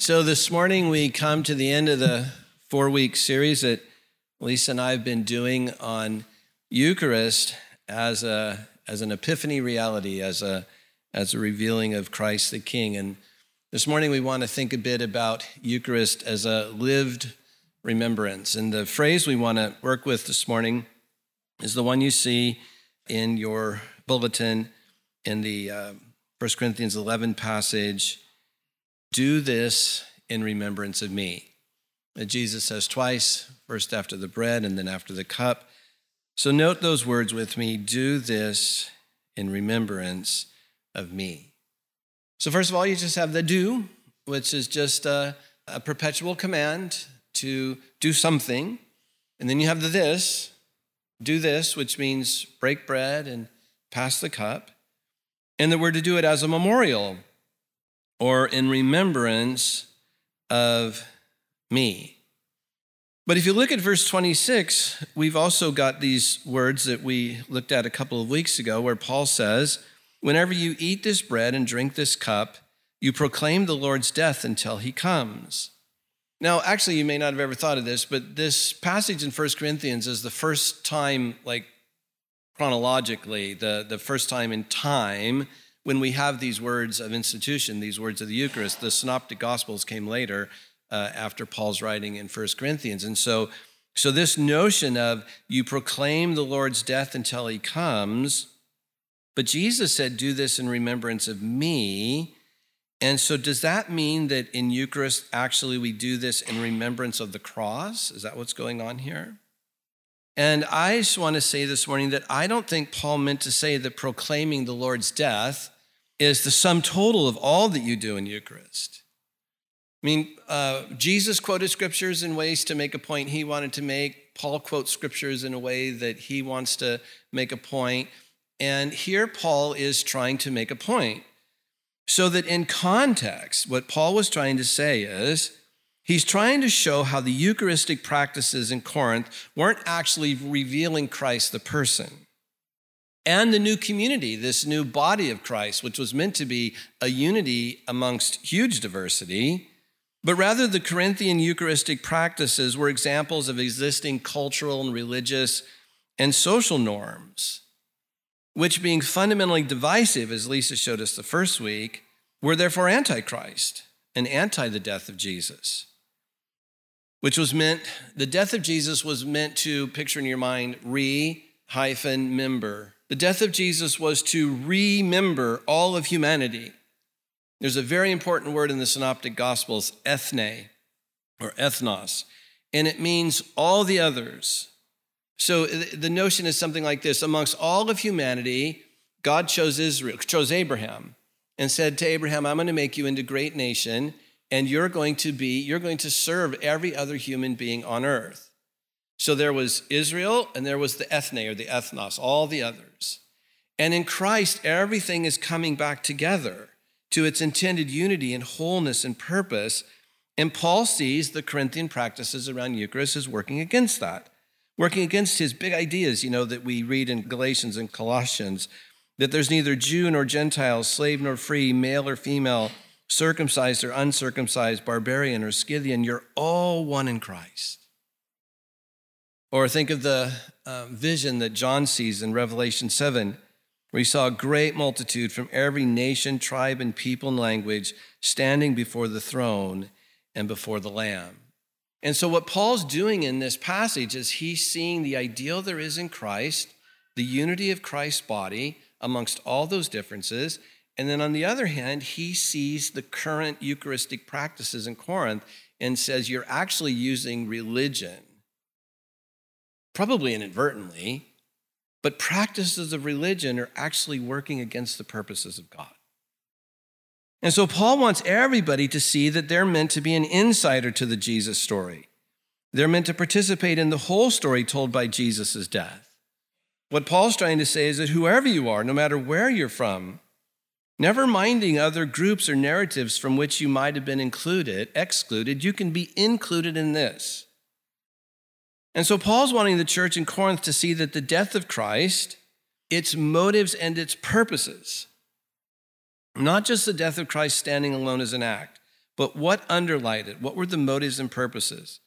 So this morning we come to the end of the four week series that Lisa and I have been doing on Eucharist as a as an epiphany reality, as a as a revealing of Christ the King. And this morning we want to think a bit about Eucharist as a lived remembrance. And the phrase we want to work with this morning is the one you see in your bulletin in the uh, 1 Corinthians 11 passage do this in remembrance of me. That Jesus says twice, first after the bread and then after the cup. So note those words with me do this in remembrance of me. So, first of all, you just have the do, which is just a, a perpetual command to do something. And then you have the this, do this, which means break bread and pass the cup. And that we're to do it as a memorial or in remembrance of me. But if you look at verse 26, we've also got these words that we looked at a couple of weeks ago where Paul says, Whenever you eat this bread and drink this cup, you proclaim the Lord's death until he comes. Now, actually, you may not have ever thought of this, but this passage in 1 Corinthians is the first time, like chronologically, the, the first time in time when we have these words of institution, these words of the Eucharist, the Synoptic Gospels came later uh, after Paul's writing in 1 Corinthians. And so, so this notion of you proclaim the Lord's death until he comes, but Jesus said, Do this in remembrance of me. And so, does that mean that in Eucharist, actually, we do this in remembrance of the cross? Is that what's going on here? And I just want to say this morning that I don't think Paul meant to say that proclaiming the Lord's death is the sum total of all that you do in Eucharist. I mean, uh, Jesus quoted scriptures in ways to make a point he wanted to make. Paul quotes scriptures in a way that he wants to make a point. And here Paul is trying to make a point. So that in context, what Paul was trying to say is he's trying to show how the Eucharistic practices in Corinth weren't actually revealing Christ the person and the new community, this new body of Christ, which was meant to be a unity amongst huge diversity. But rather, the Corinthian Eucharistic practices were examples of existing cultural and religious and social norms, which, being fundamentally divisive, as Lisa showed us the first week, were therefore antichrist and anti the death of Jesus, which was meant, the death of Jesus was meant to picture in your mind re hyphen member the death of Jesus was to remember all of humanity. There's a very important word in the Synoptic Gospels, ethne or ethnos, and it means all the others. So the notion is something like this amongst all of humanity, God chose Israel, chose Abraham, and said to Abraham, I'm going to make you into a great nation, and you're going to be, you're going to serve every other human being on earth. So there was Israel and there was the ethne or the ethnos, all the others. And in Christ, everything is coming back together to its intended unity and wholeness and purpose. And Paul sees the Corinthian practices around Eucharist as working against that, working against his big ideas, you know, that we read in Galatians and Colossians that there's neither Jew nor Gentile, slave nor free, male or female, circumcised or uncircumcised, barbarian or Scythian. You're all one in Christ. Or think of the uh, vision that John sees in Revelation 7, where he saw a great multitude from every nation, tribe, and people and language standing before the throne and before the Lamb. And so, what Paul's doing in this passage is he's seeing the ideal there is in Christ, the unity of Christ's body amongst all those differences. And then on the other hand, he sees the current Eucharistic practices in Corinth and says, You're actually using religion probably inadvertently, but practices of religion are actually working against the purposes of God. And so Paul wants everybody to see that they're meant to be an insider to the Jesus story. They're meant to participate in the whole story told by Jesus' death. What Paul's trying to say is that whoever you are, no matter where you're from, never minding other groups or narratives from which you might have been included, excluded, you can be included in this. And so Paul's wanting the church in Corinth to see that the death of Christ, its motives and its purposes, not just the death of Christ standing alone as an act, But what underlied it? What were the motives and purposes?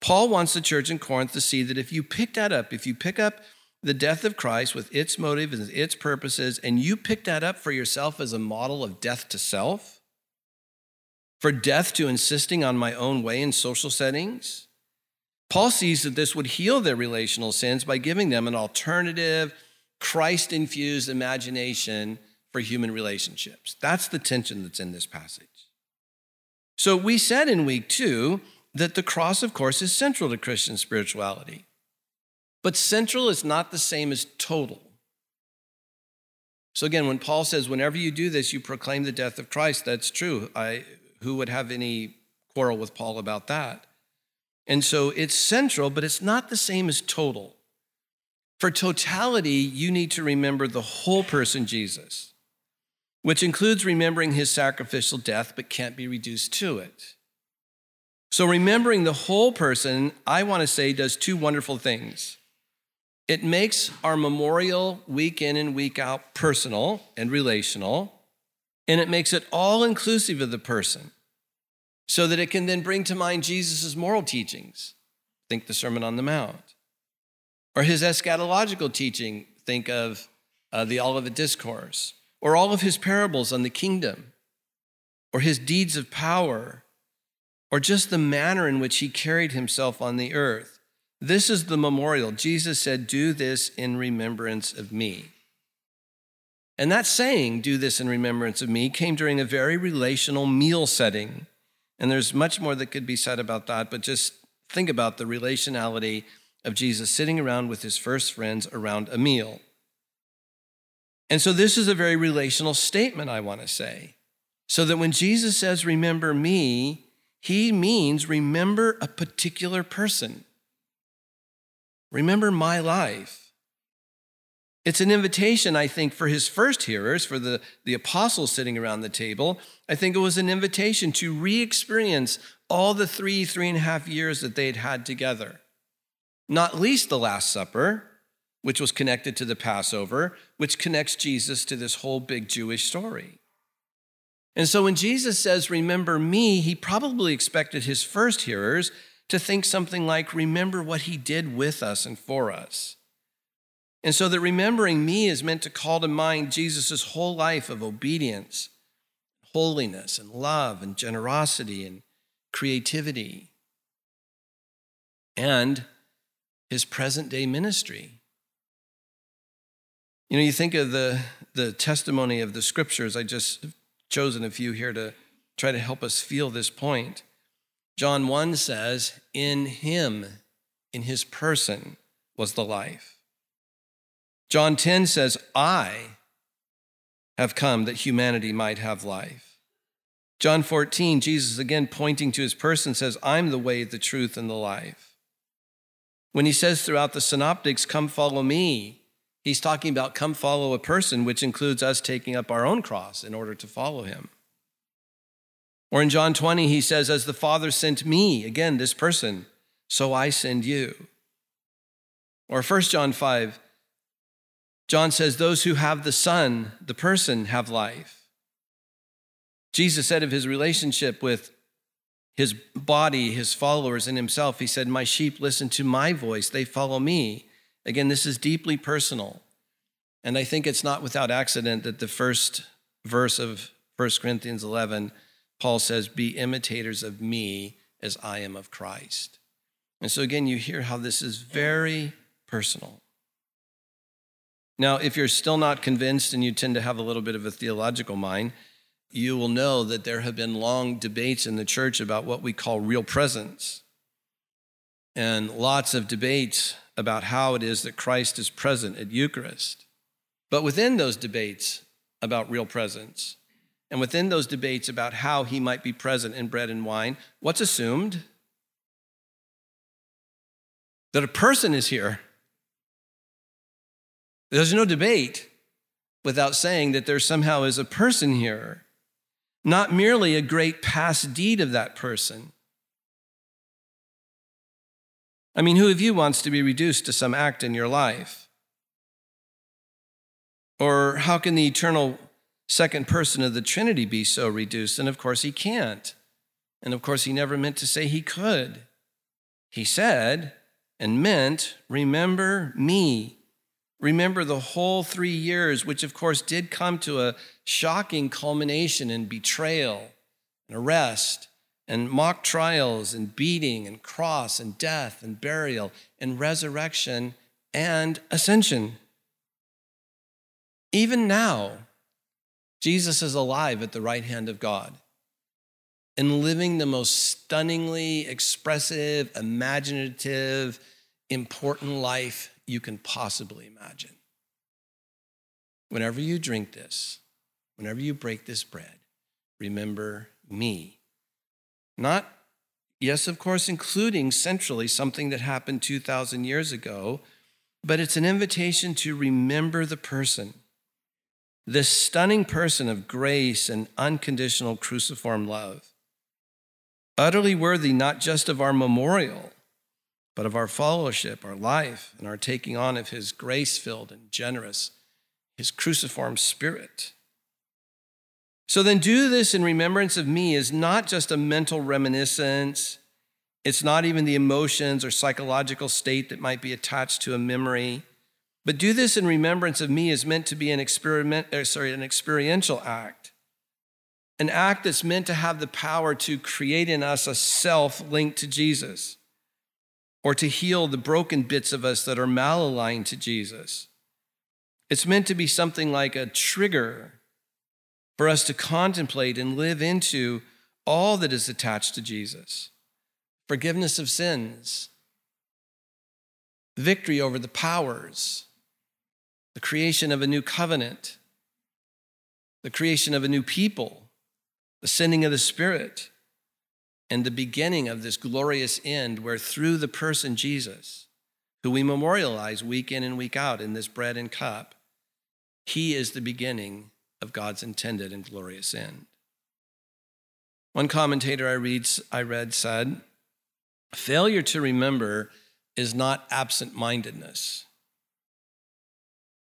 Paul wants the church in Corinth to see that if you pick that up, if you pick up the death of Christ with its motive and its purposes, and you pick that up for yourself as a model of death to self, for death to insisting on my own way in social settings, Paul sees that this would heal their relational sins by giving them an alternative, Christ infused imagination for human relationships. That's the tension that's in this passage. So we said in week two that the cross, of course, is central to Christian spirituality. But central is not the same as total. So again, when Paul says, whenever you do this, you proclaim the death of Christ, that's true. I, who would have any quarrel with Paul about that? And so it's central, but it's not the same as total. For totality, you need to remember the whole person, Jesus, which includes remembering his sacrificial death, but can't be reduced to it. So, remembering the whole person, I want to say, does two wonderful things. It makes our memorial week in and week out personal and relational, and it makes it all inclusive of the person so that it can then bring to mind Jesus' moral teachings. Think the Sermon on the Mount. Or his eschatological teaching, think of uh, the Olivet Discourse. Or all of his parables on the kingdom. Or his deeds of power. Or just the manner in which he carried himself on the earth. This is the memorial. Jesus said, Do this in remembrance of me. And that saying, Do this in remembrance of me, came during a very relational meal setting. And there's much more that could be said about that, but just think about the relationality of Jesus sitting around with his first friends around a meal. And so this is a very relational statement, I want to say. So that when Jesus says, Remember me, he means remember a particular person. Remember my life. It's an invitation, I think, for his first hearers, for the, the apostles sitting around the table. I think it was an invitation to re experience all the three, three and a half years that they'd had together. Not least the Last Supper, which was connected to the Passover, which connects Jesus to this whole big Jewish story. And so when Jesus says, Remember me, he probably expected his first hearers to think something like, Remember what he did with us and for us. And so that remembering me is meant to call to mind Jesus' whole life of obedience, holiness, and love, and generosity, and creativity, and his present day ministry. You know, you think of the, the testimony of the scriptures, I just chosen a few here to try to help us feel this point. John 1 says, In him, in his person, was the life. John 10 says, I have come that humanity might have life. John 14, Jesus again pointing to his person says, I'm the way, the truth, and the life. When he says throughout the synoptics, Come follow me, he's talking about come follow a person, which includes us taking up our own cross in order to follow him. Or in John 20, he says, As the Father sent me, again, this person, so I send you. Or 1 John 5, John says, Those who have the Son, the person, have life. Jesus said of his relationship with his body, his followers, and himself, he said, My sheep listen to my voice, they follow me. Again, this is deeply personal. And I think it's not without accident that the first verse of 1 Corinthians 11 Paul says, Be imitators of me as I am of Christ. And so, again, you hear how this is very personal. Now, if you're still not convinced and you tend to have a little bit of a theological mind, you will know that there have been long debates in the church about what we call real presence, and lots of debates about how it is that Christ is present at Eucharist. But within those debates about real presence, and within those debates about how he might be present in bread and wine, what's assumed? That a person is here. There's no debate without saying that there somehow is a person here, not merely a great past deed of that person. I mean, who of you wants to be reduced to some act in your life? Or how can the eternal second person of the Trinity be so reduced? And of course, he can't. And of course, he never meant to say he could. He said and meant, Remember me. Remember the whole three years, which of course did come to a shocking culmination in betrayal and arrest and mock trials and beating and cross and death and burial and resurrection and ascension. Even now, Jesus is alive at the right hand of God and living the most stunningly expressive, imaginative, important life you can possibly imagine. Whenever you drink this, whenever you break this bread, remember me. Not, yes, of course, including centrally something that happened 2,000 years ago, but it's an invitation to remember the person, this stunning person of grace and unconditional cruciform love, utterly worthy not just of our memorial but of our fellowship, our life, and our taking on of his grace filled and generous, his cruciform spirit. So then, do this in remembrance of me is not just a mental reminiscence. It's not even the emotions or psychological state that might be attached to a memory. But do this in remembrance of me is meant to be an experiment, or sorry, an experiential act. An act that's meant to have the power to create in us a self linked to Jesus or to heal the broken bits of us that are malaligned to Jesus. It's meant to be something like a trigger for us to contemplate and live into all that is attached to Jesus forgiveness of sins, victory over the powers, the creation of a new covenant, the creation of a new people, the sending of the Spirit and the beginning of this glorious end where through the person Jesus, who we memorialize week in and week out in this bread and cup, he is the beginning of God's intended and glorious end. One commentator I, read, I read said, Failure to remember is not absent mindedness,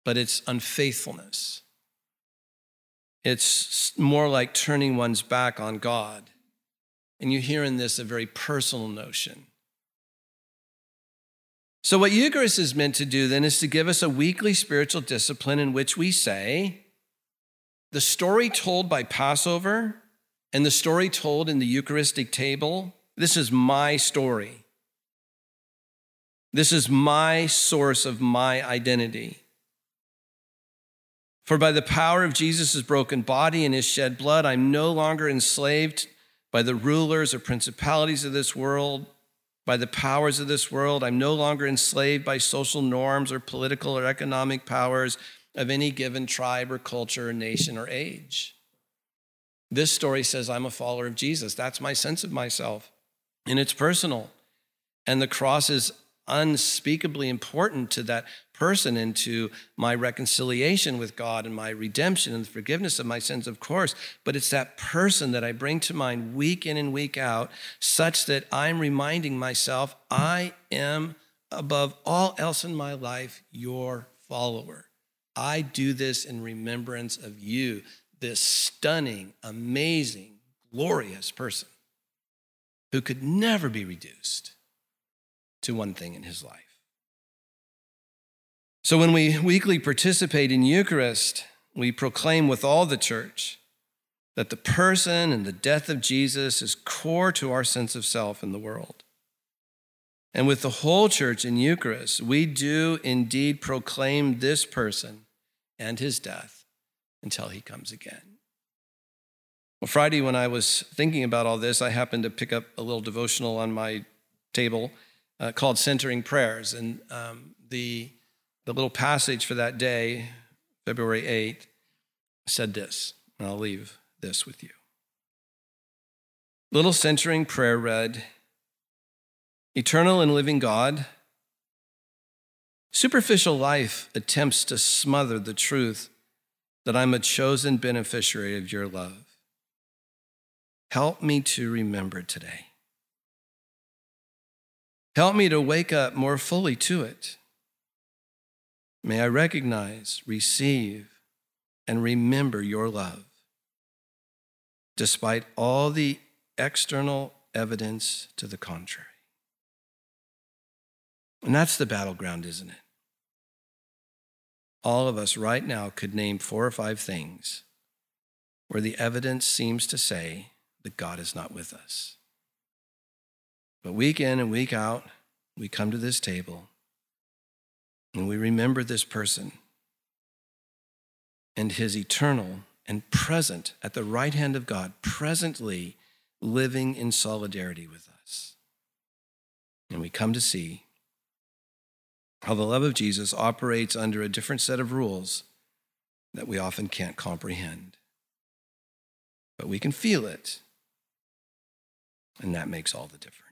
but it's unfaithfulness. It's more like turning one's back on God and you hear in this a very personal notion. So, what Eucharist is meant to do then is to give us a weekly spiritual discipline in which we say, the story told by Passover and the story told in the Eucharistic table, this is my story. This is my source of my identity. For by the power of Jesus' broken body and his shed blood, I'm no longer enslaved by the rulers or principalities of this world, by the powers of this world. I'm no longer enslaved by social norms or political or economic powers of any given tribe or culture or nation or age. This story says I'm a follower of Jesus. That's my sense of myself. And it's personal. And the cross is unspeakably important to that person and to my reconciliation with God and my redemption and the forgiveness of my sins, of course. But it's that person that I bring to mind week in and week out, such that I'm reminding myself I am, above all else in my life, your follower. I do this in remembrance of you, this stunning, amazing, glorious person who could never be reduced to one thing in his life. So when we weekly participate in Eucharist, we proclaim with all the church that the person and the death of Jesus is core to our sense of self in the world. And with the whole church in Eucharist, we do indeed proclaim this person and his death until he comes again. Well, Friday, when I was thinking about all this, I happened to pick up a little devotional on my table uh, called Centering Prayers. And um, the, the little passage for that day, February 8th, said this, and I'll leave this with you. Little centering prayer read Eternal and living God, superficial life attempts to smother the truth that I'm a chosen beneficiary of your love. Help me to remember today. Help me to wake up more fully to it. May I recognize, receive, and remember your love. Despite all the external evidence to the contrary. And that's the battleground, isn't it? All of us right now could name four or five things where the evidence seems to say that God is not with us. But week in and week out, we come to this table and we remember this person and his eternal and present at the right hand of God, presently living in solidarity with us. And we come to see how the love of Jesus operates under a different set of rules that we often can't comprehend. But we can feel it, and that makes all the difference.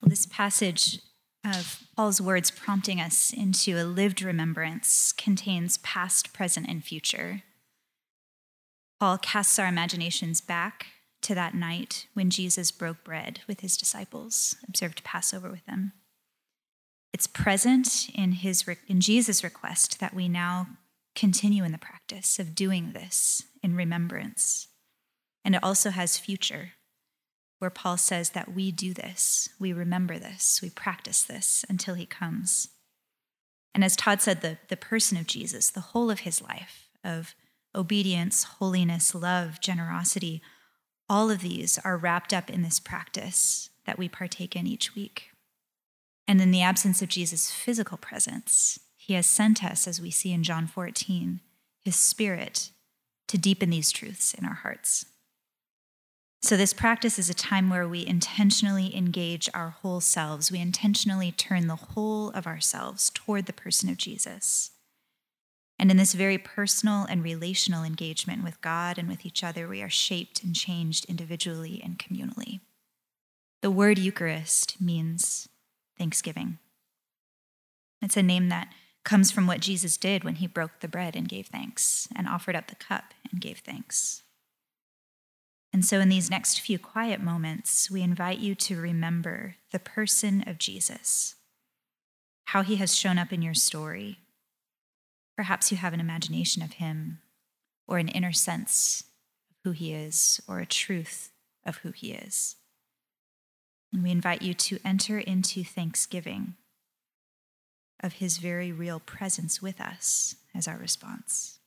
Well, this passage of Paul's words prompting us into a lived remembrance contains past, present, and future. Paul casts our imaginations back to that night when Jesus broke bread with his disciples, observed Passover with them. It's present in, his, in Jesus' request that we now continue in the practice of doing this in remembrance. And it also has future where Paul says that we do this, we remember this, we practice this until he comes. And as Todd said, the, the person of Jesus, the whole of his life of obedience, holiness, love, generosity, all of these are wrapped up in this practice that we partake in each week. And in the absence of Jesus' physical presence, he has sent us, as we see in John 14, his spirit to deepen these truths in our hearts. So, this practice is a time where we intentionally engage our whole selves. We intentionally turn the whole of ourselves toward the person of Jesus. And in this very personal and relational engagement with God and with each other, we are shaped and changed individually and communally. The word Eucharist means thanksgiving. It's a name that comes from what Jesus did when he broke the bread and gave thanks, and offered up the cup and gave thanks. And so, in these next few quiet moments, we invite you to remember the person of Jesus, how he has shown up in your story. Perhaps you have an imagination of him, or an inner sense of who he is, or a truth of who he is. And we invite you to enter into thanksgiving of his very real presence with us as our response.